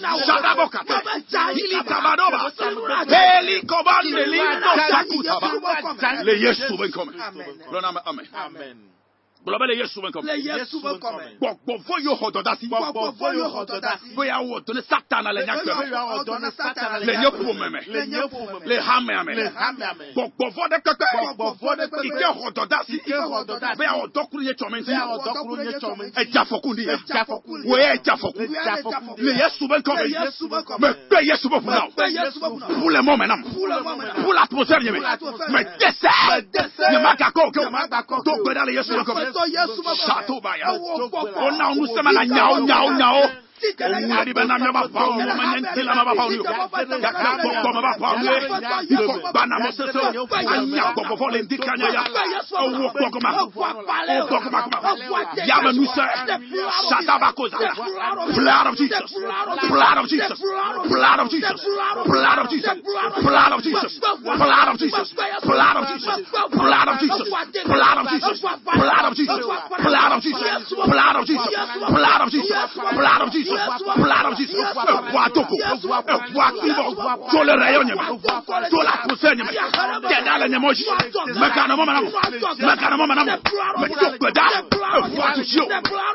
Shadabokata, Amen. Amen. Amen. Bọ̀lọ́bẹ̀lẹ̀ yẹ sùnmọ̀ kọ̀. Lẹ́yẹ sùnmọ̀ kọ̀ mẹ́. Gbọ̀gbọ̀ fọ́ yóò hàn dọ̀dá sí. Gbọ̀gbọ̀ fọ́ yóò hàn dọ̀dá sí. Bóyá wọ̀ tó ní sátana lẹ̀ nyàgbẹ́. Bóyá wọ̀ tó ní sátana lẹ̀ nyàgbẹ́. Lẹ̀ nyẹ́pù mẹ́mẹ́. Lẹ̀ nyẹ́pù mẹ́mẹ́. Lẹ̀ hàmẹ́ àmẹ́. Lẹ̀ hàmẹ́ àmẹ́. Gbọ̀gbọ̀ fọ́ dẹ́ pẹ́pẹ́. Gbọ̀gbọ̀ fọ́ dẹ́ pẹ́pẹ́. Ike hàn dọ̀dá sí. Ike hàn dọ̀dá sí. Bóyá wọ̀ dọ́kuru yẹ tọ́mẹ́ sí. Bóyá wọ̀ dọ́kuru yẹ tọ́mẹ́ sí. Ẹja fọkun ni yẹ. Ẹja ni yẹ. Wòye ẹja fọkun. Ni yẹ. Lè yẹ sùnmọ̀ kọ̀ mẹ́. Lè yẹ sùnmọ̀ kọ̀ mẹ́. Mẹ pé yẹ 沙土吧，呀！我靠，我那我们是麻辣牛牛牛。Si kele ohun ya yɛrɛ bɛ na mi ba pa o ma nye ntɛ la ma ba pa o ni o yaka gbɔgbɔ ma ba pa o ni o ikɔ gbana mɔ sese o anya gbɔgbɔfɔ le ŋdi kanya ya owó gbɔgɔma o gbɔgɔma kuma yame nusɛ sataba koza blood of jesus blood of jesus blood of jesus blood of jesus blood of jesus blood of jesus blood of jesus blood of jesus blood of jesus blood of jesus blood of jesus blood of jesus blood of jesus blood of jesus blood of Jesus. Ẹ̀wà àtòkò, ẹ̀wà àtìbọ̀, tó lè rẹ̀ yọ̀ nyẹ̀mà, tó lè àtúnṣe nyẹ̀mà, tẹ̀dá lẹ̀ nyẹ̀mọ̀ yìí, mẹ̀kànnà mọ̀ mọ̀nà mọ̀, mẹ̀kànnà mọ̀ mọ̀nà mọ̀, mẹ̀tí ògbẹ̀dá, ẹ̀wà àtúnṣe o,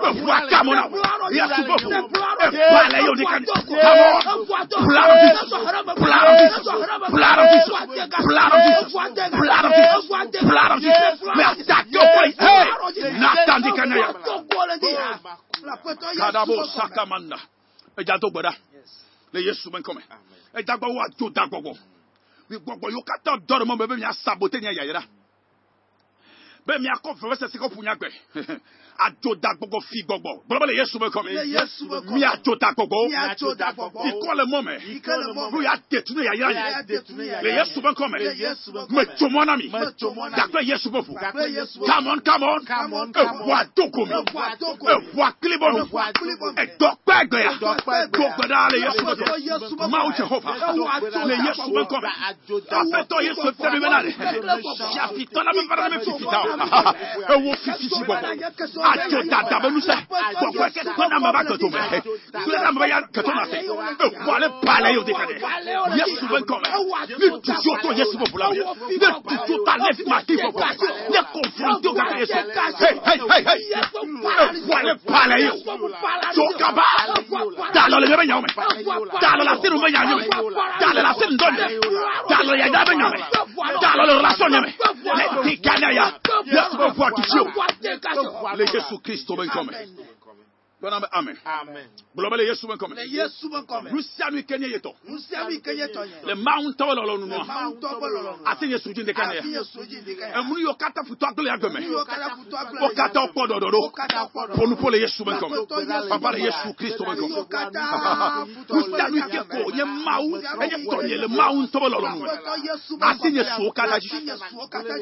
ẹ̀wà àkàmọ̀ náà, yẹ̀sù bọ̀ fún, ẹ̀wà lẹ̀ yọ̀ nìkan, kàmọ̀, blood of Jesus, blood of Jesus, blood of Jesus, blood of Jesus, blood of Jesus, blood of Jesus, mẹ̀ àtàkì ọ̀pọ̀ yìí, náà tàǹdì kan náà yà. Kadabo sakamanda. Ẹja tó gbọdá lè yesu bẹ nkọmẹ. Ẹja gbọ wa tó da gbọgbọ bí gbọgbọ yóò kátà dọrọ mọ bẹẹ mi asabote ní ẹyà yẹra bẹẹ mi akọ fẹfẹ sẹsẹ kọ fún [laughs] ajoda gbogbo fi gbogbo. Bọlọbọlọ yesu bẹ kọmi mi. Ajoda gbogbo. Ikọlẹ mọmẹ n'u y'a detunu y'a yira yẹ le yesu bẹ kọmẹ mẹ jomọna mi. Dapẹ yesu bẹ fo kamọn kamọn ewa dogomi ewa kilibọnu ẹdọgbẹ gbẹya dogbẹda le yesu bẹ kọ maaw jehova. Le yesu bẹ kọmẹ afẹtọ yesu fẹn bẹ bẹ na dẹ fiafitọ la bẹ fẹn bẹ fifi ta ewo fifi si bọ. Ache dada be nou se, kwa kwe se, kwa nan maba ke tome, kwa nan maba ke tome se, e wale pale yo dekade. Yesu ben kome, ne touche oto Yesu pou la ouye, ne touche ota nef mati pou kome, ne konfronte yo kake Yesu. Hey, hey, hey, hey, e wale pale yo, chokaba, dalo le benya ome dalo la sinu benya ome dalo la sinu donye dalo ya da benya ome dalo le relation ome le tikanya ya yes go for to you le Jesu Christ ome come Tọ́nà bẹ amẹ. Bọlọbẹ le Yesu bẹ kọmẹ. Le Yesu bẹ kọmẹ. Nusianu kẹnyẹ yẹtọ. Nusianu kẹnyẹ tọ yẹ. Le maa ŋutɔ bẹ lọlọ nunu wa. Le maa ŋutɔ bẹ lọlọ nunu wa. A ti yẹ soji de kẹnẹ. A ti yẹ soji de kẹnẹ. Ẹmu yóò kata futọ agbẹlẹ ya gbẹmẹ. Yóò kata futọ agbẹlẹ ya gbẹmẹ. O kata ọkpọ dọdọ do. O kata ọkpọ dọdọ. Ponupo le Yesu bẹ kọmẹ. Papa le Yesu Kristo bẹ kọmẹ. Yóò kata Nusianu kẹ ko nye maa wu ẹnyẹ tọ yẹ le maa ŋutɔ bẹ lọlọ nunu. A ti yẹ so kata ji. A ti yẹ so kata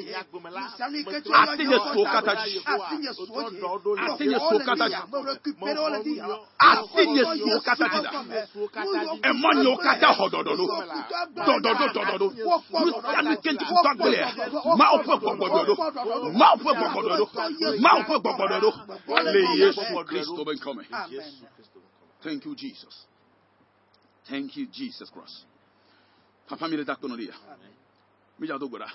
ji. A ti yẹ so kata ji. asinye suwo kata dina ɛma nye wo kata hɔdɔdɔdo dɔdɔdo dɔdɔdo kristiani kente kutu agbele yɛ ma wo ƒe gbɔgbɔdɔdo ma wo ƒe gbɔgbɔdɔdo ma wo ƒe gbɔgbɔdɔdo le yesu kristu be nkɔme thank you jesus. Thank you jesus christ. Papa mi le da kpɔnɔ li ya mi dza do gbe.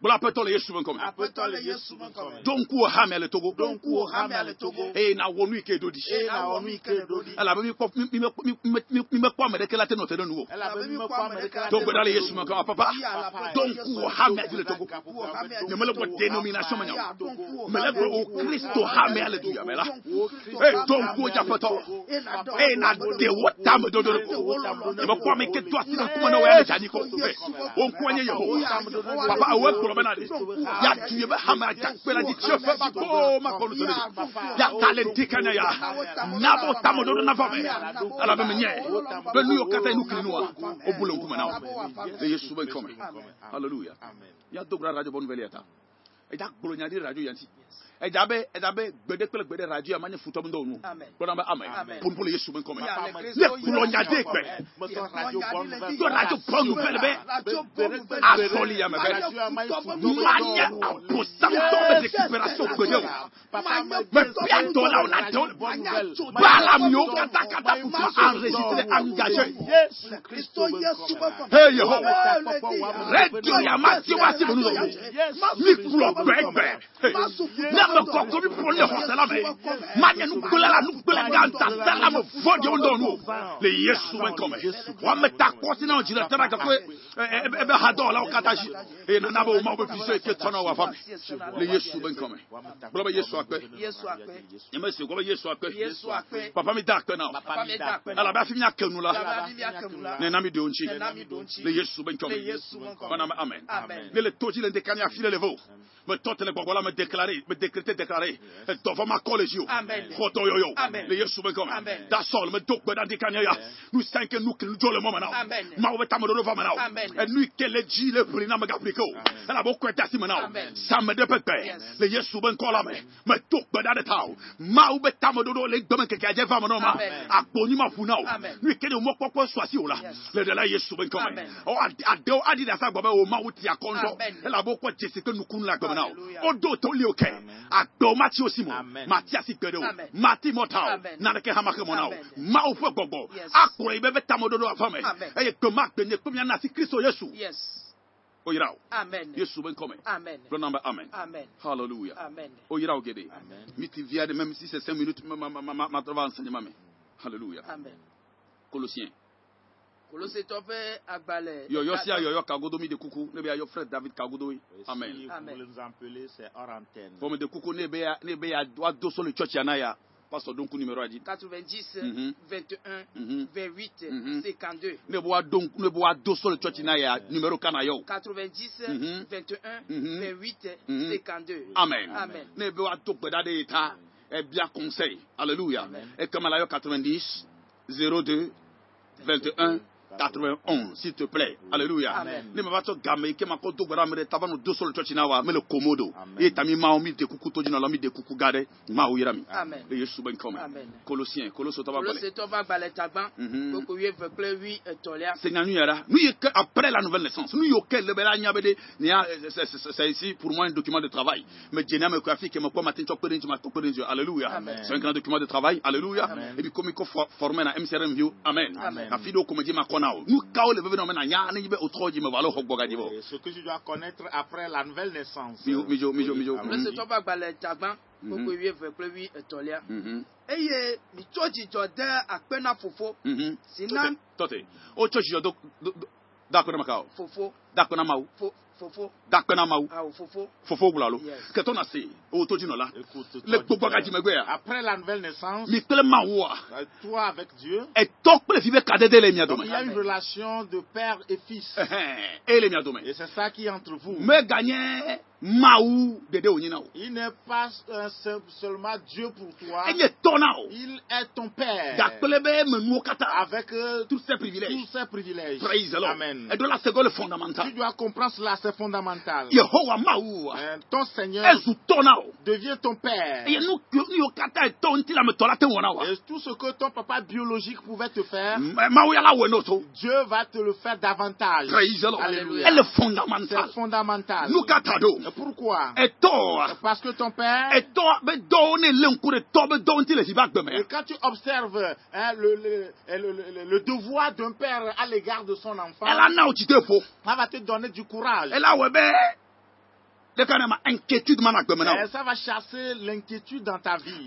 Bolo apɛtɔ le yesu bɛ nkɔmɛ Apɛtɔ le Yesu me kɔmɛ. donku o hame le togo? Donc, wo hame ale Togo? eye na wɔ nu ike do di Et na wɔnu ike do di. elabe mi kpɔ mi mi mi mi mi mi mɛ kpɔ ame ɖeke la te nɔ te ɖe mi me kpɔ ame la te gbɔ da le ɖe yesu bɛ nkɔmɛ papa donku o hame adi le togo? Nyemele bɔ dénomination me nya o. mele bɔ o kristo hame ale du yame la donku o dzapɛtɔ eye na de wo tame dodo ko kpɔ ame ke asi na ya ko e o nye yehowa papa awo ya tu ye hama ja kpɛra di tiɲɛ fɛ ba ko ma kɔnu to de ya talen ti ya. N'a b'o tamo don nafa fɛ ala bɛ mi ɲɛ n'u y'o kata n'u kiri o bolo kuma na e ye suba kɔmɛ hallelujah. Y'a dɔgɔra radio bonne nouvelle e da kolonya di radio yanti ɛdza bɛ ɛdza bɛ gbɛdɛ radio ama nye futɔ mi dɔwɔnu gbɔdɔ bɛ ama ponpolo yesu mi kɔmɛ ne kulɔnyade gbɛ yɔ radio bɔ nu bɛ bɛ yamɛ bɛ ma nye abosantɔ bɛ récupération gbɛdɛ o mɛ fia tɔ la o la tɛ ba la mi o kata kata kutu enregistré engagé. Hey yehowa radio yamati wa si mi nu mi kulɔ gbɛgbɛ ne. Mi kplɔ ne xɔsɛ la mɛ manye nugbele la nugbele gãnta sɛ la me fɔ de wo dɔn nu o le yesu bɛ nkɔmɛ wa me ta o dzi le tɛ na gake ebe ebe ha dɔwɔla wo katã si eye nana be o ma wo be fi so eke tɔna wa fa mi le yesu bɛ nkɔmɛ gblɔ be yesu akpɛ Yesu akpɛ. nyeme si gblɔ be yesu akpɛ Yesu akpɛ. papa mi da da akpɛ. alabe afi mi ake nu la ne na mi de o ŋtsi Nena mi do ŋtsi. le yesu bɛ Le nkɔmɛ Yesu bɛ nkɔmɛ. bana me amen. Ne le to dzi le ŋdekani afi le le me te le gbɔgbɔ la me déclaré me décrété déclaré dɔvɔ ma kɔ le dzi o Amen. xɔtɔ yɔyɔ Amen. le yesu sɔl me do gbe da ŋdekani ya nu dzo le me me na me de me Yes. le yesu la me me do gbe da ɖe ta o mawo be tame ɖoɖo le gbeme keke adze va me na o ma Amen. akpo nyi ma ƒu na o Amen. nu la le ɖe la yesu ƒe ŋkɔ me Amen. ɔ ade- adewo aɖi ɖe asa gbɔ be o mawo ti akɔntɔ Amen. elabe wokɔ dzesi ke nukunu le agbeme na o Hallelujah. wodo to li o kɛ agbewo mati o si mo Amen. Mati asi gbe ɖe o Amen. mati mɔta o Amen. naneke hã make mɔ na o Amen. mawo ƒe gbɔgbɔ akplɔ yi be be me eye gbe ma gbe nye kpe na asi kristo yesu Yes. o yesu ƒe ŋkɔ me Amen. gblɔ na be amen Amen. hallelujah Amen. o geɖe Amen. mi ti vi aɖe même si c'est cinq minutes ma ma ma ma ma enseignement me hallelujah. Colossiens Kolosetɔ ƒe agbalẽ. yɔyɔ sia yɔyɔ kagodo mi de kuku ne be yayɔ frère David kagodo ye Et amen Si vous nous appeler, c'est hors antenne. fɔ me de kuku ne be ya ne be ya wa do so le church yana ya pastor donku numéro a di 90, Mhm. 21, Mhm. 28, Mhm. 52. ne be wa do ne be wa do so le church na ya numéro kana yɔ 90, Mhm. 21, Mhm. 28, Mhm. 52. amen Amen. ne be wa do gbeda de ye ta ebia conseil alléluia et comme la yɔ 90 02 21 91 s'il te plaît alléluia Amen. ne ma va tɔ game ke ma kɔ do gbeda me de tava no do so le church na wa me le komodo Amen. ye tami maawo mi de kuku to dzi na la mi de kuku ga ɖe maawo yira mi Amen. le yesu be ŋkɔ me Amen. kolosien koloso tɔ ba gbɔle Kolosetɔ ƒe agbalẽ tagbã. Mhm. Kpokpo wuieve kple wui etɔ̃lia. seigneur nu yɛrɛ nu yi ke après la nouvelle naissance nu yi ke le be la nya ni ya c'est- c'est c'est ici pour moi un document de travail me dzenia me ko afi ke me ma ŋtsɔ kpe ɖe ŋtsi ma ɖe ŋtsi alléluia Amen. c'est un grand document de travail alléluia Amen. et puis comme il ko for- formé na MCRM view amen Amen. afi ɖewo ko me dzi ma ce que tu dois connaître après la nouvelle naissance. Eye mitsɔ dzidzɔ de akpe na fofo mhm. si na Tɔte, tɔte o tsɔ dzidzɔ do do do- da akpɛ na ma ka o fofo. Da akpɛ na ma o fo fofo. Da akpɛ na ma o awo fofo. Fofo wula lo Yes. kɛtɔ na se o to dzi nɔ la Écoute, le toi, gbogbo agadzi megbe ya après la nouvelle naissance, mi kple ma woa euh, toi avec Dieu, etɔ kple fi be kadede le mia donc dome il y a une relation de père et fils. Ɛhɛn, e le mia dome Et c'est ça qui est entre vous. meganye mawu dede wònyi na o Il n'est pas euh, seul- seulement Dieu pour toi, tɔ na o il est ton père. Avec euh, tous tous privilèges. ses privilèges. praise the lord. Amen. eɖo la sego le Tu dois comprendre cela, c'est fondamental. Euh, ton Seigneur devient ton Père. Et tout ce que ton papa biologique pouvait te faire, Dieu va te le faire davantage. Elle est fondamentale. C'est fondamental. Et pourquoi? Et Parce que ton Père? Et quand tu observes hein, le, le, le, le, devoir d'un père à l'égard de son enfant, elle va te donner du courage. Elawe be. Eh, ça va chasser l'inquiétude dans ta vie.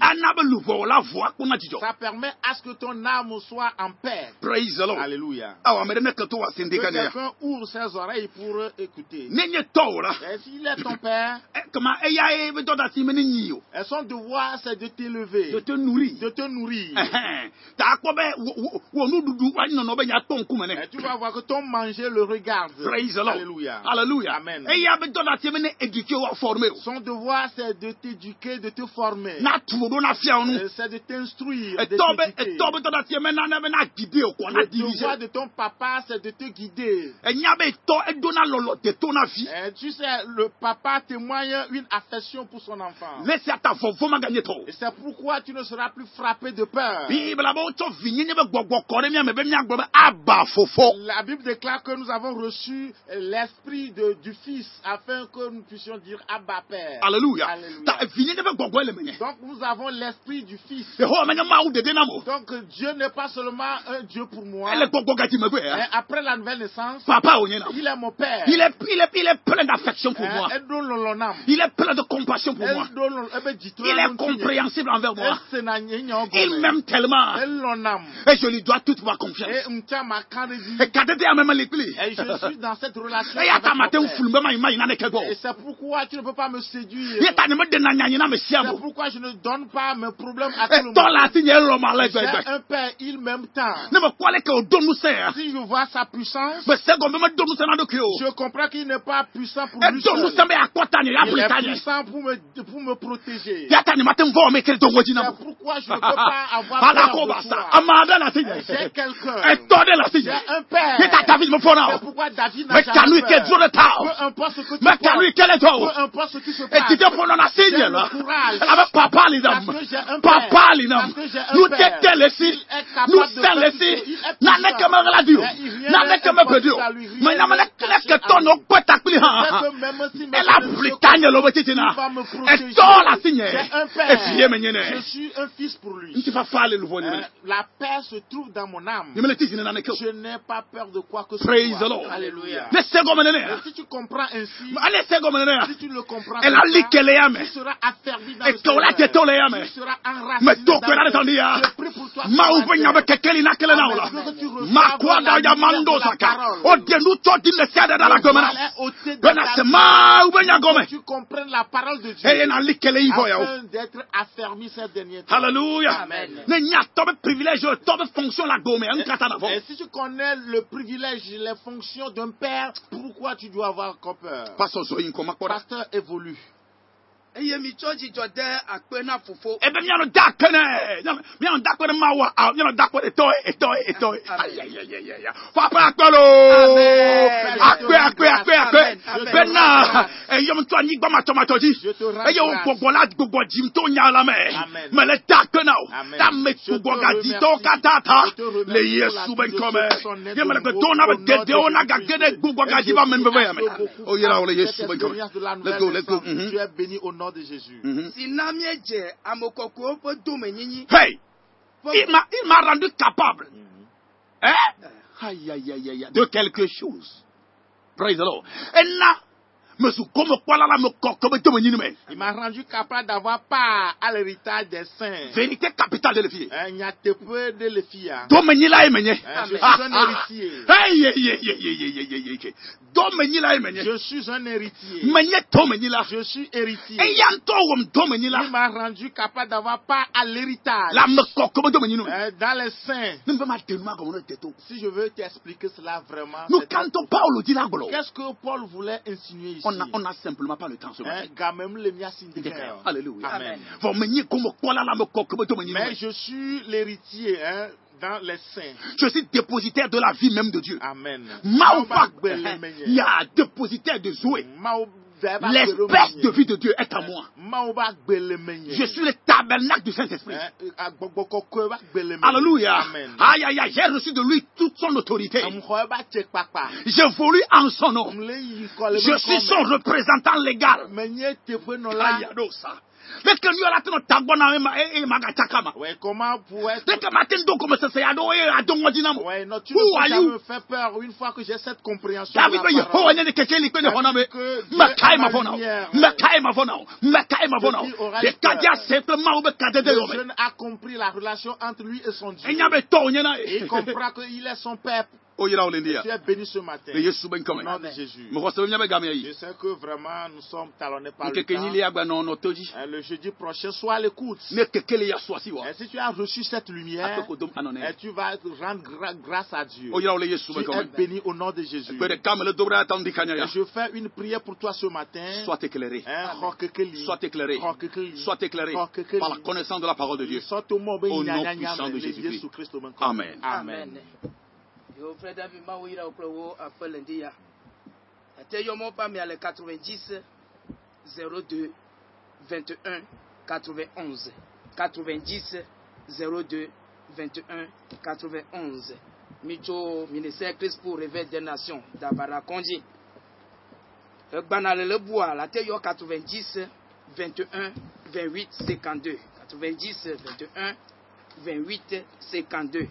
Ça permet à ce que ton âme soit en paix. Praise the Alléluia. Que quelqu'un ouvre ses oreilles pour écouter. Et eh, s'il est ton père, et son devoir, c'est de t'élever. De te nourrir. De te nourrir. Et eh, tu vas voir que ton manger le regarde. Praise Alléluia. Alléluia. Amen. Son devoir, c'est de t'éduquer, de te former. Eh, c'est de t'instruire. Et le devoir de ton papa, c'est de te guider. Et eh, tu sais, le papa témoigne une affection pour son enfant. Et c'est pourquoi tu ne seras plus frappé de peur. La Bible déclare que nous avons reçu l'esprit du Fils afin que nous puissions dire Abba Père. Alléluia. Donc nous avons l'esprit du Fils. Donc Dieu n'est pas seulement un Dieu pour moi. Mais après la nouvelle naissance, il est mon Père. Il est, il est plein d'affection pour moi. Il est plein de compassion pour moi. Eh ben, il est compréhensible envers moi. Il m'aime tellement. Et je lui dois toute ma confiance. Et eh, je suis dans cette relation. Et c'est pourquoi tu ne peux pas me séduire. C'est pourquoi je ne donne pas mes problèmes à tout le monde. Un père, il m'aime tant. Si je vois sa puissance, je comprends qu'il n'est pas puissant pour lui. Satan. Pour me, pour me protéger. C'est pourquoi je ne peux pas avoir peur J'ai quelqu'un. J'ai un père. C'est pourquoi David n'a jamais peur. Peu importe ce que tu penses. Peu importe ce qui se passe. J'ai le courage. Parce que j'ai un père. Parce que j'ai un père. Il est capable de te dire. Il est puissant. Il est puissant. Même si il va la signe. Je suis un fils pour lui. Euh, la paix se trouve dans mon âme. Je n'ai pas peur de quoi que ce soit. Lord. Alléluia. Et si tu comprends ainsi, Mais si tu le comprends, et ainsi, tu seras affermi dans le Seigneur. Tu seras enraciné dans le Seigneur. Je prie pour toi. Makwada ah, ya mando saka. Odienu todi le sada da la gomena. Benase ma ubenya gome comprennent la parole de Dieu afin d'être affermis ces derniers temps. Alléluia. Amen. Et, si tu connais le privilège et les fonctions d'un père, pourquoi tu dois avoir peur? Pasteur évolue. eye mi tsɔtsi tsɔ tɛ akpena fofo. ebe mianu da kene mianu da kpɛ ne ma wa awo mianu da kpɛ ne tɔ ye etɔ ye etɔ ye ayayayaya fɔ akpɛ akpɛ lo. Akpɛ akpɛ akpɛ akpɛ bena eyɔm e tɔ anyigba matɔmatɔ dzi eye wo gbɔgbɔ la gbɔgbɔ dzim to nya la mɛ mɛ le da kena o. Ta me gbɔgbɔ ga di tɔw katã ta le yesu be ŋkɔmɛ ye mɛ le gbe to na be geɖewo na gage ɖe gbɔgbɔ ga di ba mɛ nbɛbɛ yamɛ o oh, yɛrɛ wo le yesu be ŋkɔmɛ let's go let's go. Mm -hmm. nom de Jésus. Mm -hmm. Hey! Il m'a rendu capable. Mm -hmm. hein? Eh, aïe, aïe, aïe, aïe, de quelque chose. Praise the Lord. Et là, il m'a rendu capable d'avoir part à l'héritage des saints. Vérité capitale de Je suis un héritier. Je suis héritier. Il m'a rendu capable d'avoir part à l'héritage. Hein, dans les saints. Si je veux t'expliquer cela vraiment. Qu'est-ce que Paul voulait insinuer ici? on n'a simplement pas le temps ce hein, matin. Alléluia. Amen. Mais je suis l'héritier hein, dans les saints. Je suis dépositaire de la vie même de Dieu. Amen. Eh, il y a dépositaire de Zoé. L'espèce de vie de Dieu est à moi. Menye. Je suis le tabernacle du Saint-Esprit. Eh, menye. Alléluia. Aïe, aïe, aïe, j'ai reçu de lui toute son autorité. Kpakpa. J'évolue en son nom. Je suis son représentant légal. Aïe, ça. Lui a la tagbɔ na e comment pourrais do comme e non, tu ne peux jamais faire peur une fois que j'ai cette compréhension. David ne ma ma de Le jeune a compris la relation entre lui et son Dieu. Il comprend qu'il est son père. Yira. Tu es béni ce matin. Ben Au kome. nom de Jésus. Mo Je sais que vraiment nous sommes talonnés par le temps. nyili agba no no toji. Hein, Le jeudi prochain, sois à l'écoute. Ne ya wa. Et si tu as reçu cette lumière, Atoko dom anone. et tu vas rendre grâce à Dieu. O yira ole Yesu Tu ben es béni au nom de Jésus. Dobra kanya ya. Je fais une prière pour toi ce matin. Sois éclairé. Hein. Sois éclairé. Sois éclairé par la connaissance de la parole de Dieu. Soto mo be Au nom puissant de Jésus-Christ. Ben Amen. Amen. Yo frère David ma wo yira wo kple wo aƒe le ndi ya. Ete le 90 02 21 91 90 02 21 91 mitso ministère Christ pour réveil des nations d'Abara Kondji. Egbana le le bua la te yɔ 90 21 28 52 90 21 28 52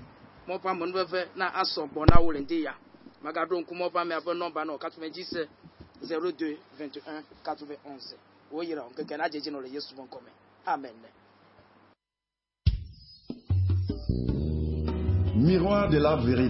mɔfa mɔnu veve na asɔgbɔ na wo le ŋdi ya magaɖo ŋku mɔfa mia ƒe nɔmba nɔ katome dzi se zero deux vingt un katome onze wo yira o gege na dzedze nɔ le yesu ƒe amen. Miroir de la vérité.